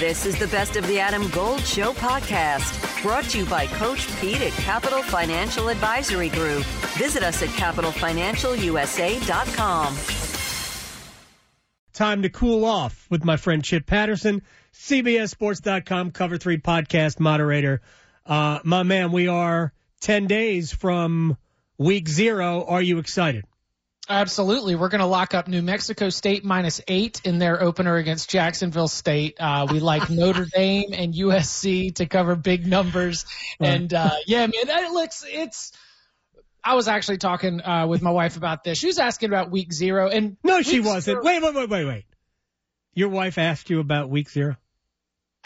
This is the Best of the Adam Gold Show podcast, brought to you by Coach Pete at Capital Financial Advisory Group. Visit us at capitalfinancialusa.com. Time to cool off with my friend Chip Patterson, CBSSports.com Cover 3 podcast moderator. Uh, my man, we are 10 days from week zero. Are you excited? Absolutely. We're going to lock up New Mexico State minus eight in their opener against Jacksonville State. Uh, we like Notre Dame and USC to cover big numbers. And, uh, yeah, man, that looks, it's, I was actually talking, uh, with my wife about this. She was asking about week zero and. No, she wasn't. Zero, wait, wait, wait, wait, wait. Your wife asked you about week zero?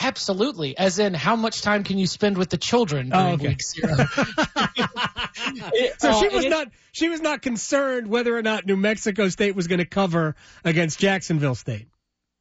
Absolutely. As in, how much time can you spend with the children during oh, okay. week zero? so she uh, was not she was not concerned whether or not New Mexico State was going to cover against Jacksonville State.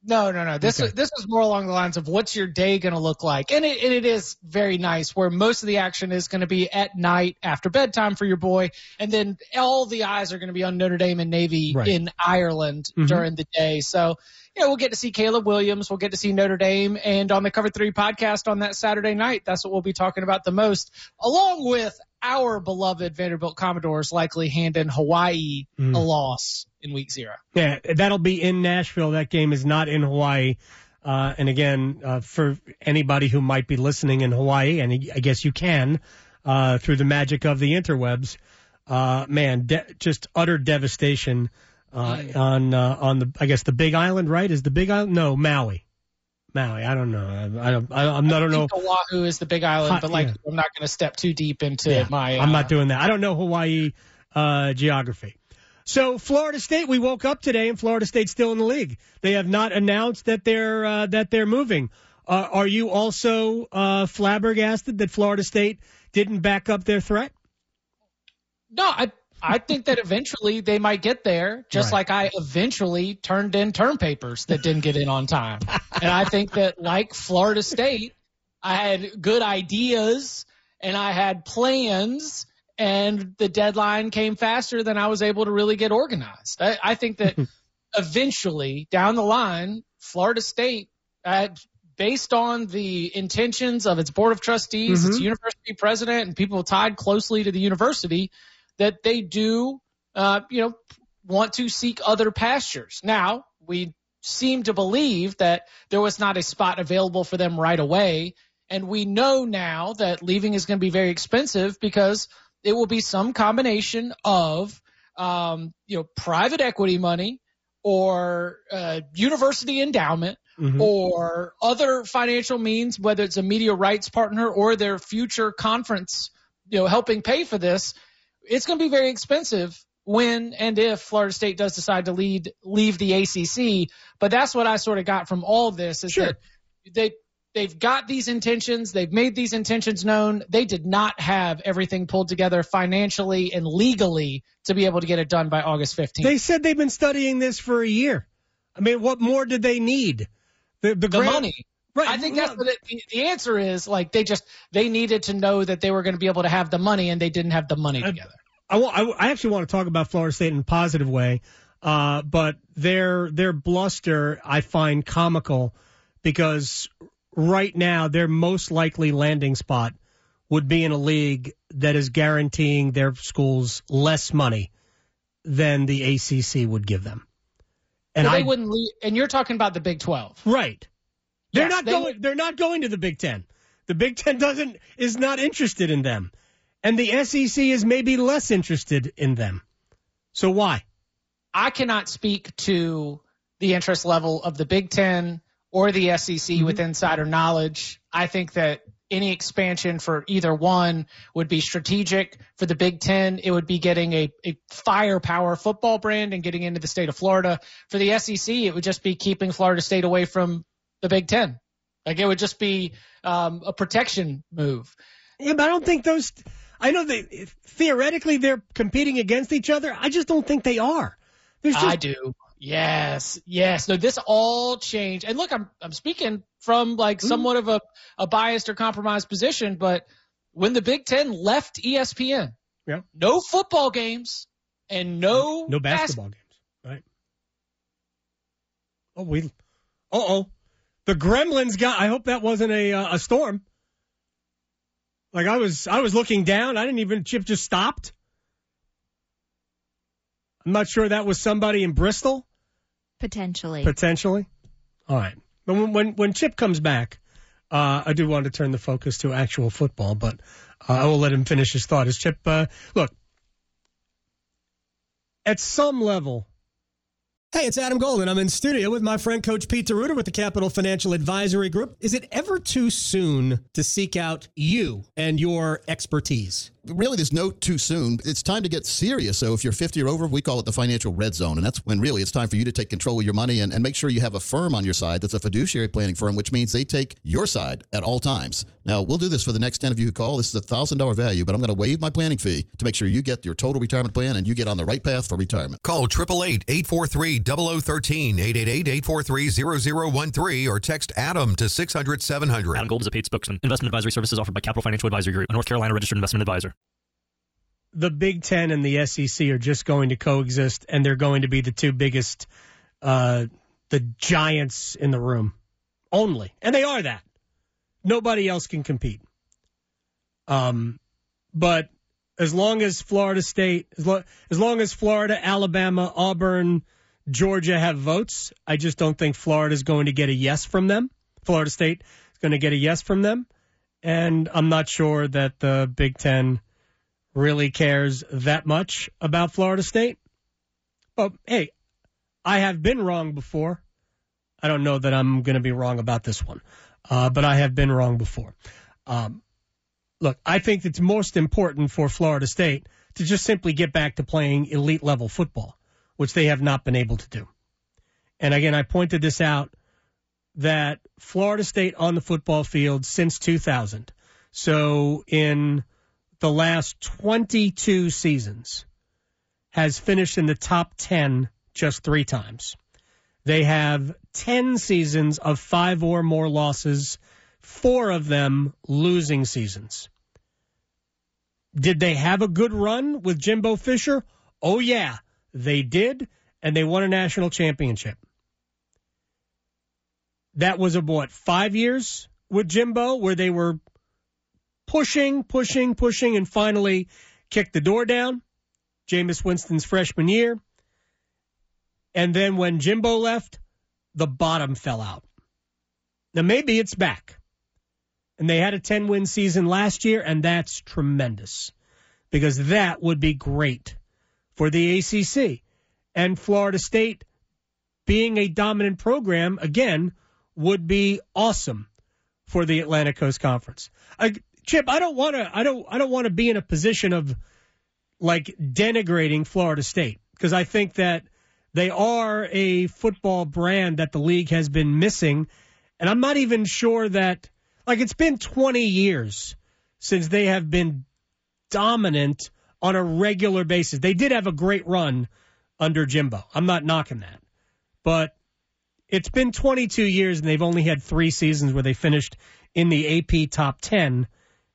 No, no, no. This okay. this is more along the lines of what's your day going to look like, and it, and it is very nice where most of the action is going to be at night after bedtime for your boy, and then all the eyes are going to be on Notre Dame and Navy right. in Ireland mm-hmm. during the day. So you know, we'll get to see Caleb Williams. We'll get to see Notre Dame. And on the Cover 3 podcast on that Saturday night, that's what we'll be talking about the most, along with our beloved Vanderbilt Commodores likely handing Hawaii mm. a loss in week zero. Yeah, that'll be in Nashville. That game is not in Hawaii. Uh, and again, uh, for anybody who might be listening in Hawaii, and I guess you can, uh, through the magic of the interwebs, uh, man, de- just utter devastation uh, on uh, on the I guess the Big Island, right? Is the Big Island? No, Maui. Maui. I don't know. I, I don't. I, I'm I don't know. Oahu is the Big Island, but like yeah. I'm not going to step too deep into yeah, my. Uh, I'm not uh, doing that. I don't know Hawaii uh, geography. So Florida State, we woke up today, and Florida State's still in the league. They have not announced that they're uh, that they're moving. Uh, are you also uh, flabbergasted that Florida State didn't back up their threat? No, I I think that eventually they might get there, just right. like I eventually turned in term papers that didn't get in on time. and I think that, like Florida State, I had good ideas and I had plans, and the deadline came faster than I was able to really get organized. I, I think that eventually, down the line, Florida State, uh, based on the intentions of its board of trustees, mm-hmm. its university president, and people tied closely to the university, that they do, uh, you know, want to seek other pastures. Now, we seem to believe that there was not a spot available for them right away. And we know now that leaving is going to be very expensive because it will be some combination of, um, you know, private equity money or uh, university endowment mm-hmm. or other financial means, whether it's a media rights partner or their future conference, you know, helping pay for this it's going to be very expensive when and if Florida State does decide to lead leave the ACC. But that's what I sort of got from all of this is sure. that they they've got these intentions, they've made these intentions known. They did not have everything pulled together financially and legally to be able to get it done by August 15th. They said they've been studying this for a year. I mean, what more did they need? The, the, the money. Right. I think that's what it, the, the answer is. Like they just they needed to know that they were going to be able to have the money, and they didn't have the money together. I, I, I actually want to talk about Florida State in a positive way, uh, but their their bluster I find comical because right now their most likely landing spot would be in a league that is guaranteeing their schools less money than the ACC would give them. And well, they I, wouldn't leave, and you're talking about the Big 12. Right. They're yes, not they going. Would. They're not going to the Big Ten. The Big Ten doesn't is not interested in them, and the SEC is maybe less interested in them. So why? I cannot speak to the interest level of the Big Ten or the SEC mm-hmm. with insider knowledge. I think that any expansion for either one would be strategic. For the Big Ten, it would be getting a, a firepower football brand and getting into the state of Florida. For the SEC, it would just be keeping Florida State away from the Big Ten. Like it would just be um, a protection move. Yeah, but I don't think those. I know they theoretically they're competing against each other. I just don't think they are. Just, I do. Yes, yes. No, this all changed. And look, I'm I'm speaking from like mm-hmm. somewhat of a, a biased or compromised position, but when the Big Ten left ESPN, yeah, no football games and no no basketball bas- games, right? Oh, we, uh oh, The Gremlins got. I hope that wasn't a uh, a storm. Like I was, I was looking down. I didn't even. Chip just stopped. I'm not sure that was somebody in Bristol. Potentially. Potentially. All right. But when when, when Chip comes back, uh, I do want to turn the focus to actual football, but uh, I will let him finish his thought. As Chip, uh, look, at some level, Hey, it's Adam Golden. I'm in studio with my friend Coach Pete D'Arruda with the Capital Financial Advisory Group. Is it ever too soon to seek out you and your expertise? really there's no too soon. It's time to get serious. So if you're 50 or over, we call it the financial red zone. And that's when really it's time for you to take control of your money and, and make sure you have a firm on your side that's a fiduciary planning firm, which means they take your side at all times. Now, we'll do this for the next 10 of you who call. This is a $1,000 value, but I'm going to waive my planning fee to make sure you get your total retirement plan and you get on the right path for retirement. Call 888-843-0013, 888-843-0013, or text ADAM to 600-700. Adam Gold is a paid spokesman. Investment advisory services offered by Capital Financial Advisory Group, a North Carolina registered investment advisor the Big Ten and the SEC are just going to coexist, and they're going to be the two biggest, uh, the giants in the room only, and they are that. Nobody else can compete. Um, but as long as Florida State, as, lo- as long as Florida, Alabama, Auburn, Georgia have votes, I just don't think Florida is going to get a yes from them. Florida State is going to get a yes from them, and I'm not sure that the Big Ten really cares that much about Florida State. But hey, I have been wrong before. I don't know that I'm going to be wrong about this one, uh, but I have been wrong before. Um, look, I think it's most important for Florida State to just simply get back to playing elite level football, which they have not been able to do. And again, I pointed this out that Florida State on the football field since 2000. So in the last 22 seasons has finished in the top 10 just three times. They have 10 seasons of five or more losses, four of them losing seasons. Did they have a good run with Jimbo Fisher? Oh, yeah, they did, and they won a national championship. That was a what, five years with Jimbo where they were pushing, pushing, pushing, and finally kicked the door down. Jameis Winston's freshman year. And then when Jimbo left, the bottom fell out. Now maybe it's back. And they had a 10 win season last year, and that's tremendous because that would be great for the ACC. And Florida State being a dominant program, again, would be awesome for the Atlantic Coast Conference. I, Chip, I don't want to. I don't. I don't want to be in a position of like denigrating Florida State because I think that they are a football brand that the league has been missing, and I'm not even sure that like it's been 20 years since they have been dominant on a regular basis. They did have a great run under Jimbo. I'm not knocking that, but it's been 22 years and they've only had three seasons where they finished in the AP top 10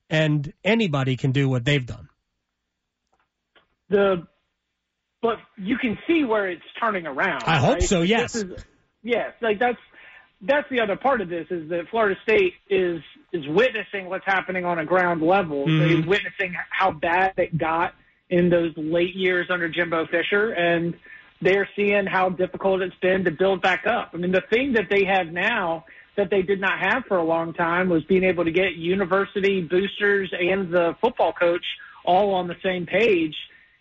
and anybody can do what they've done. The but you can see where it's turning around. I hope so. Yes. Is, yes, like that's that's the other part of this is that Florida State is is witnessing what's happening on a ground level. Mm-hmm. They're witnessing how bad it got in those late years under Jimbo Fisher, and they're seeing how difficult it's been to build back up. I mean, the thing that they have now that they did not have for a long time was being able to get university boosters and the football coach all on the same page.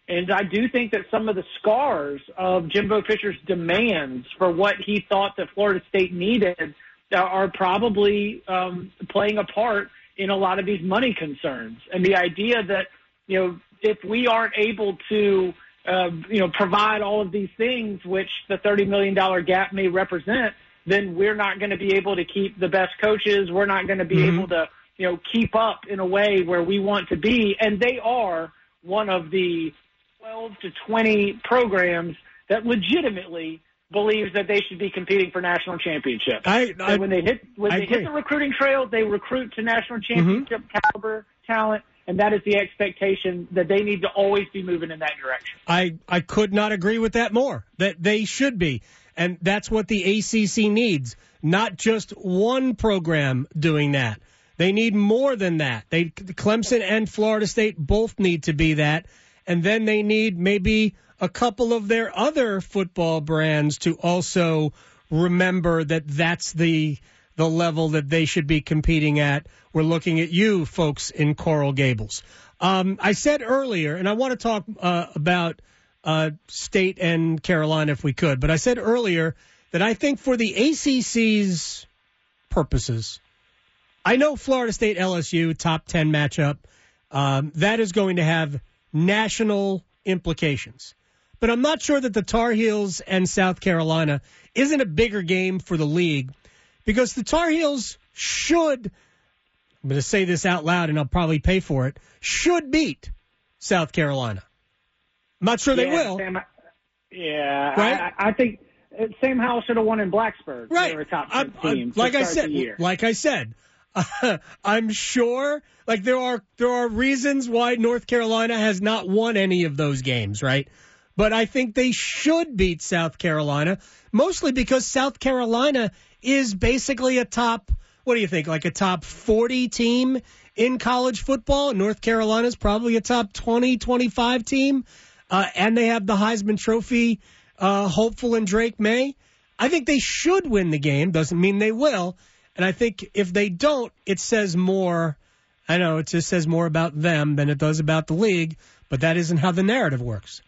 And I do think that some of the scars of Jimbo Fisher's demands for what he thought that Florida State needed are probably um, playing a part in a lot of these money concerns. And the idea that, you know, if we aren't able to, uh, you know, provide all of these things, which the $30 million gap may represent, then we're not going to be able to keep the best coaches. We're not going to be mm-hmm. able to, you know, keep up in a way where we want to be. And they are one of the 12 to 20 programs that legitimately believes that they should be competing for national championships. I, I when they hit when I they agree. hit the recruiting trail, they recruit to national mm-hmm. championship mm-hmm. caliber talent and that is the expectation that they need to always be moving in that direction. I I could not agree with that more. That they should be. And that's what the ACC needs, not just one program doing that. They need more than that. They Clemson and Florida State both need to be that. And then they need maybe a couple of their other football brands to also remember that that's the the level that they should be competing at. We're looking at you folks in Coral Gables. Um, I said earlier, and I want to talk uh, about uh, State and Carolina if we could, but I said earlier that I think for the ACC's purposes, I know Florida State LSU top ten matchup um, that is going to have national implications, but I'm not sure that the Tar Heels and South Carolina isn't a bigger game for the league because the Tar Heels should. I'm going to say this out loud, and I'll probably pay for it. Should beat South Carolina. I'm not sure yeah, they will. Sam, yeah, Right? I, I think uh, Sam Howell should have won in Blacksburg. Right. They were a top I'm- 10 I'm- team. like I said, the year. like I said, I'm sure. Like there are there are reasons why North Carolina has not won any of those games, right? But I think they should beat South Carolina, mostly because South Carolina is basically a top. What do you think? Like a top 40 team in college football. North Carolina's probably a top 20, 25 team, uh, and they have the Heisman Trophy uh, hopeful in Drake Maye. I think they should win the game. Doesn't mean they will. And I think if they don't, it says more. I know it just says more about them than it does about the league, but that isn't how the narrative works.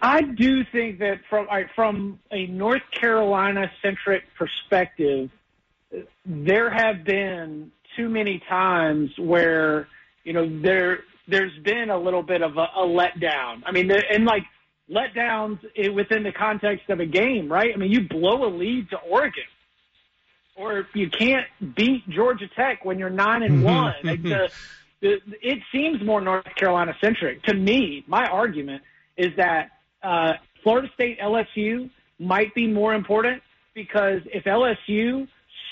I do think that from from a North Carolina centric perspective, there have been too many times where you know there there's been a little bit of a, a letdown. I mean, and like letdowns within the context of a game, right? I mean, you blow a lead to Oregon, or you can't beat Georgia Tech when you're nine and one. Like the, the, it seems more North Carolina centric to me. My argument is that uh, Florida State LSU might be more important because if LSU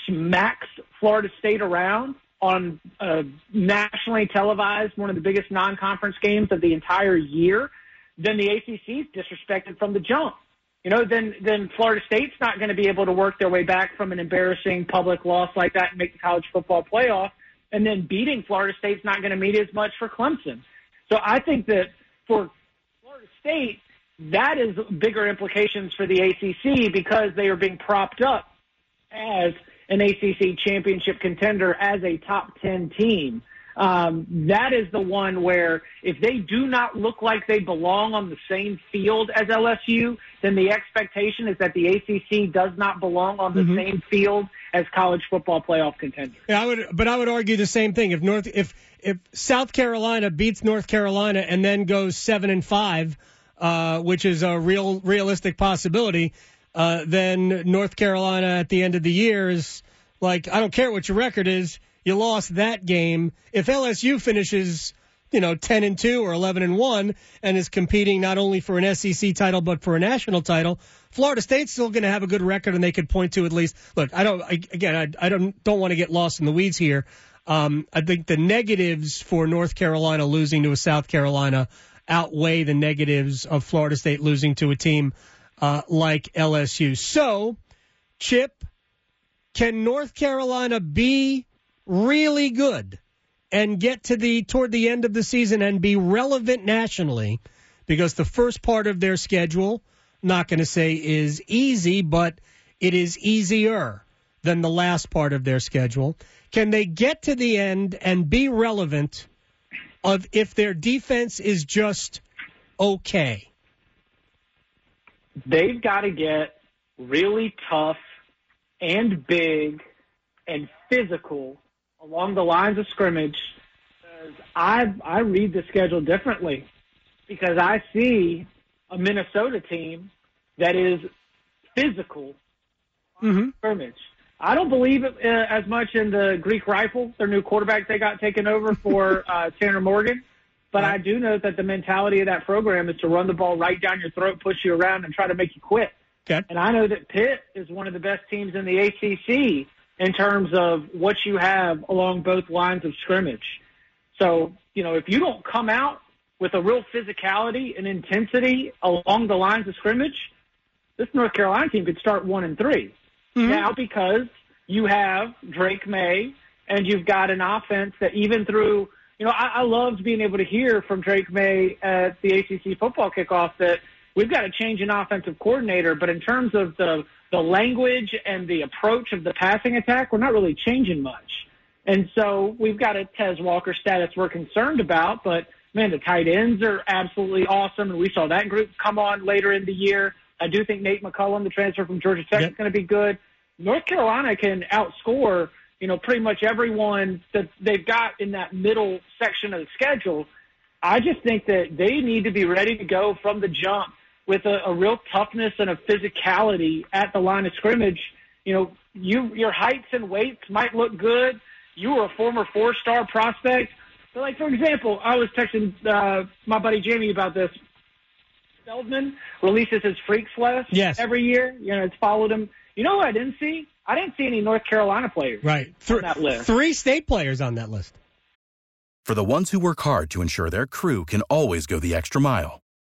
smacks Florida State around on a nationally televised one of the biggest non-conference games of the entire year, then the ACC is disrespected from the jump. You know, then then Florida State's not going to be able to work their way back from an embarrassing public loss like that and make the college football playoff. And then beating Florida State's not going to mean as much for Clemson. So I think that for Florida State, that is bigger implications for the ACC because they are being propped up as an ACC championship contender as a top 10 team. Um, that is the one where if they do not look like they belong on the same field as LSU, then the expectation is that the ACC does not belong on the same field as college football playoff contenders. Yeah, I would, but I would argue the same thing. If North, if if South Carolina beats North Carolina and then goes seven and five, uh, which is a real realistic possibility, uh, then North Carolina at the end of the year is like, I don't care what your record is, you lost that game. If LSU finishes, you know, ten and two or eleven and one, and is competing not only for an SEC title but for a national title, Florida State's still going to have a good record, and they could point to at least. Look, I don't. I, again, I, I don't don't want to get lost in the weeds here. Um, I think the negatives for North Carolina losing to a South Carolina outweigh the negatives of Florida State losing to a team uh, like LSU. So, Chip, can North Carolina be really good and get to the toward the end of the season and be relevant nationally? Because the first part of their schedule, not going to say is easy, but it is easier than the last part of their schedule. Can they get to the end and be relevant of if their defense is just okay? They've got to get really tough and big and physical along the lines of scrimmage. I I read the schedule differently because I see a Minnesota team that is physical Mm-hmm. scrimmage. I don't believe it, uh, as much in the Greek rifle, their new quarterback they got taken over for uh, Tanner Morgan. But I do know that the mentality of that program is to run the ball right down your throat, push you around, and try to make you quit. Okay. And I know that Pitt is one of the best teams in the ACC in terms of what you have along both lines of scrimmage. So, you know, if you don't come out with a real physicality and intensity along the lines of scrimmage, this North Carolina team could start one and 3 Mm-hmm. now because you have Drake Maye and you've got an offense that even through you know I, I loved being able to hear from Drake Maye at the ACC football kickoff that we've got to change an offensive coordinator, but in terms of the the language and the approach of the passing attack, we're not really changing much. And so we've got a Tez Walker status we're concerned about, but man, the tight ends are absolutely awesome, and we saw that group come on later in the year. I do think Nate McCollum, the transfer from Georgia Tech, Yep. is going to be good. North Carolina can outscore, you know, pretty much everyone that they've got in that middle section of the schedule. I just think that they need to be ready to go from the jump with a, a real toughness and a physicality at the line of scrimmage. You know, you your heights and weights might look good. You were a former four-star prospect. But like for example, I was texting uh, my buddy Jamie about this. Feldman releases his Freaks list Yes. every year. You know, it's followed him. You know what I didn't see? I didn't see any North Carolina players. Right. On that list. Three state players on that list. For the ones who work hard to ensure their crew can always go the extra mile,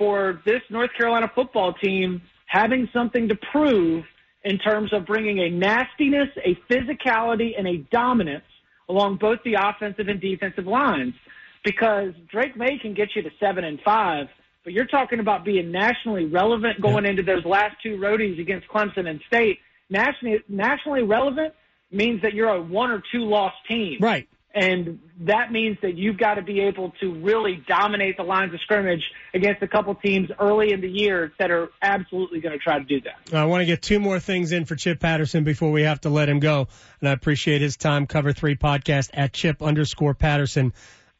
for this North Carolina football team having something to prove in terms of bringing a nastiness, a physicality, and a dominance along both the offensive and defensive lines. Because Drake Maye can get you to seven and five, but you're talking about being nationally relevant going into those last two roadies against Clemson and State. Nationally, nationally relevant means that you're a one or two loss team. Right. And that means that you've got to be able to really dominate the lines of scrimmage against a couple teams early in the year that are absolutely going to try to do that. I want to get two more things in for Chip Patterson before we have to let him go. And I appreciate his time. Cover three podcast at Chip underscore Patterson.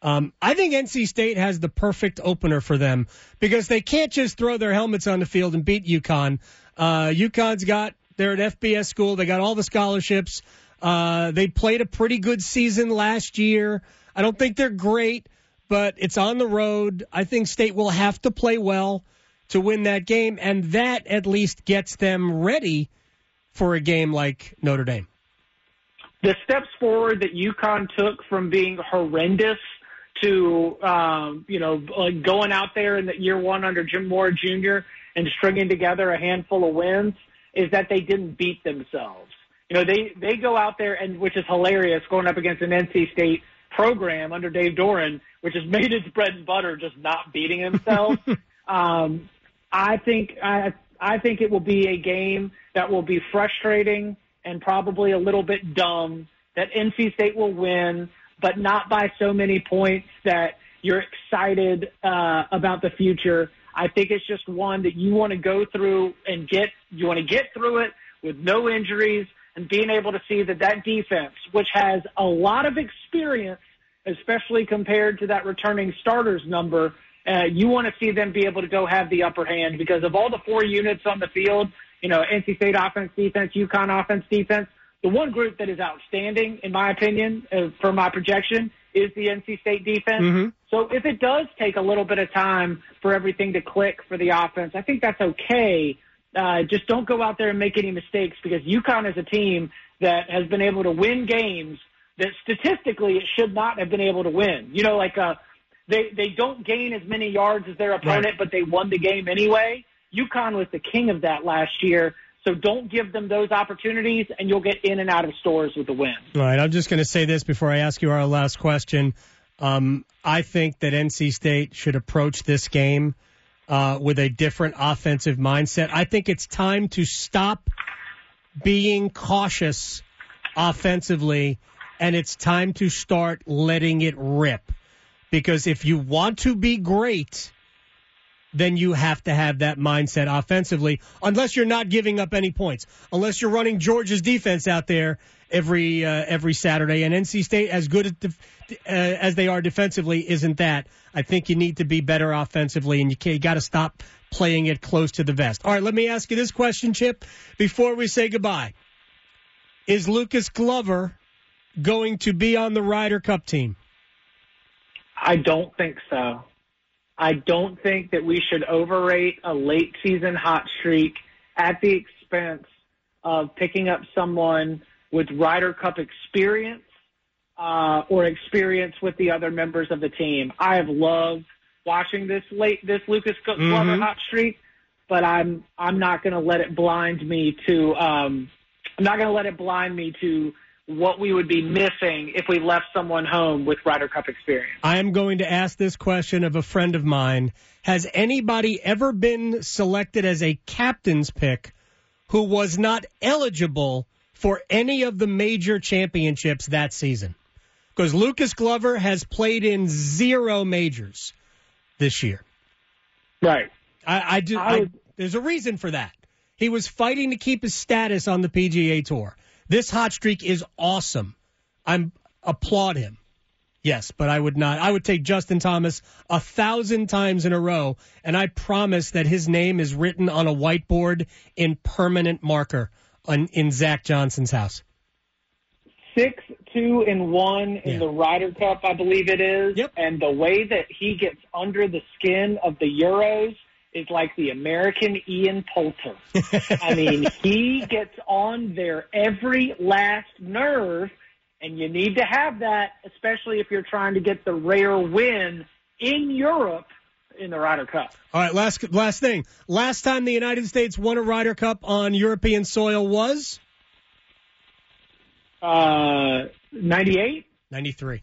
Um, I think NC State has the perfect opener for them because they can't just throw their helmets on the field and beat UConn. Uh, UConn's got, they're an FBS school. They got all the scholarships. Uh, they played a pretty good season last year. I don't think they're great, but it's on the road. I think State will have to play well to win that game, and that at least gets them ready for a game like Notre Dame. The steps forward that UConn took from being horrendous to, um, you know, like going out there in the year one under Jim Mora Jr. and stringing together a handful of wins is that they didn't beat themselves. You know, they, they go out there and, which is hilarious, going up against an NC State program under Dave Doeren, which has made its bread and butter just not beating themselves. um, I think, I, I think it will be a game that will be frustrating and probably a little bit dumb that NC State will win, but not by so many points that you're excited uh, about the future. I think it's just one that you want to go through and get, you want to get through it with no injuries and being able to see that that defense, which has a lot of experience, especially compared to that returning starters number, uh, you want to see them be able to go have the upper hand because of all the four units on the field, you know, NC State offense, defense, UConn offense, defense. The one group that is outstanding, in my opinion, uh, for my projection, is the NC State defense. Mm-hmm. So if it does take a little bit of time for everything to click for the offense, I think that's okay. Uh, just don't go out there and make any mistakes because UConn is a team that has been able to win games that statistically it should not have been able to win. You know, like uh, they they don't gain as many yards as their opponent, Right. but they won the game anyway. UConn was the king of that last year. So don't give them those opportunities, and you'll get in and out of Storrs with the win. All right, I'm just going to say this before I ask you our last question. Um, I think that NC State should approach this game uh, with a different offensive mindset. I think it's time to stop being cautious offensively, and it's time to start letting it rip. Because if you want to be great, then you have to have that mindset offensively, unless you're not giving up any points, unless you're running Georgia's defense out there every uh, every Saturday. And NC State, as good at def- uh, as they are defensively, isn't that? I think you need to be better offensively, and you, you got to stop playing it close to the vest. All right, let me ask you this question, Chip, before we say goodbye. Is Lucas Glover going to be on the Ryder Cup team? I don't think so. I don't think that we should overrate a late season hot streak at the expense of picking up someone with Ryder Cup experience uh, or experience with the other members of the team. I have loved watching this late this Lucas Glover mm-hmm. hot streak, but I'm I'm not going to let it blind me to um, I'm not going to let it blind me to what we would be missing if we left someone home with Ryder Cup experience. I am going to ask this question of a friend of mine. Has anybody ever been selected as a captain's pick who was not eligible for any of the major championships that season? Because Lucas Glover has played in zero majors this year. Right. I, I do. I I, there's a reason for that. He was fighting to keep his status on the PGA Tour. This hot streak is awesome. I'm applaud him. Yes, but I would not. I would take Justin Thomas a thousand times in a row, and I promise that his name is written on a whiteboard in permanent marker on, in Zach Johnson's house. Six, two, and one in yeah. the Ryder Cup, I believe it is. Yep. And the way that he gets under the skin of the Euros is like the American Ian Poulter. I mean, he gets on their every last nerve, and you need to have that, especially if you're trying to get the rare win in Europe in the Ryder Cup. All right, last last thing. Last time the United States won a Ryder Cup on European soil was uh 98 93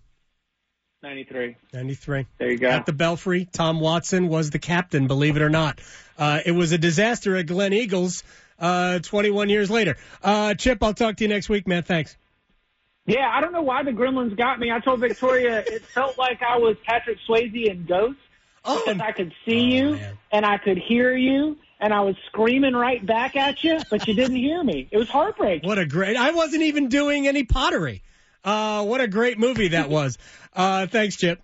93. 93. There you go. At the Belfry, Tom Watson was the captain, believe it or not. Uh, it was a disaster at Gleneagles uh, 21 years later. Uh, Chip, I'll talk to you next week, man. Thanks. Yeah, I don't know why the Gremlins got me. I told Victoria it felt like I was Patrick Swayze in Ghost oh, because I could see oh, you man. and I could hear you and I was screaming right back at you, but you didn't hear me. It was heartbreaking. What a great! I wasn't even doing any pottery. Uh, what a great movie that was. Uh, thanks, Chip.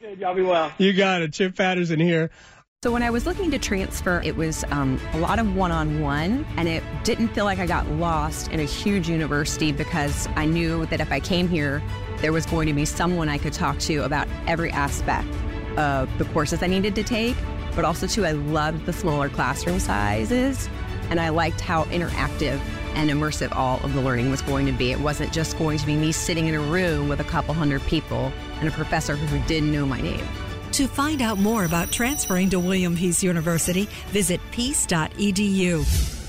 Good, y'all be well. You got it. Chip Patterson here. So when I was looking to transfer, it was um, a lot of one-on-one, and it didn't feel like I got lost in a huge university because I knew that if I came here, there was going to be someone I could talk to about every aspect of the courses I needed to take. But also, too, I loved the smaller classroom sizes, and I liked how interactive and immersive all of the learning was going to be. It wasn't just going to be me sitting in a room with a couple hundred people and a professor who didn't know my name. To find out more about transferring to William Peace University, visit peace.edu.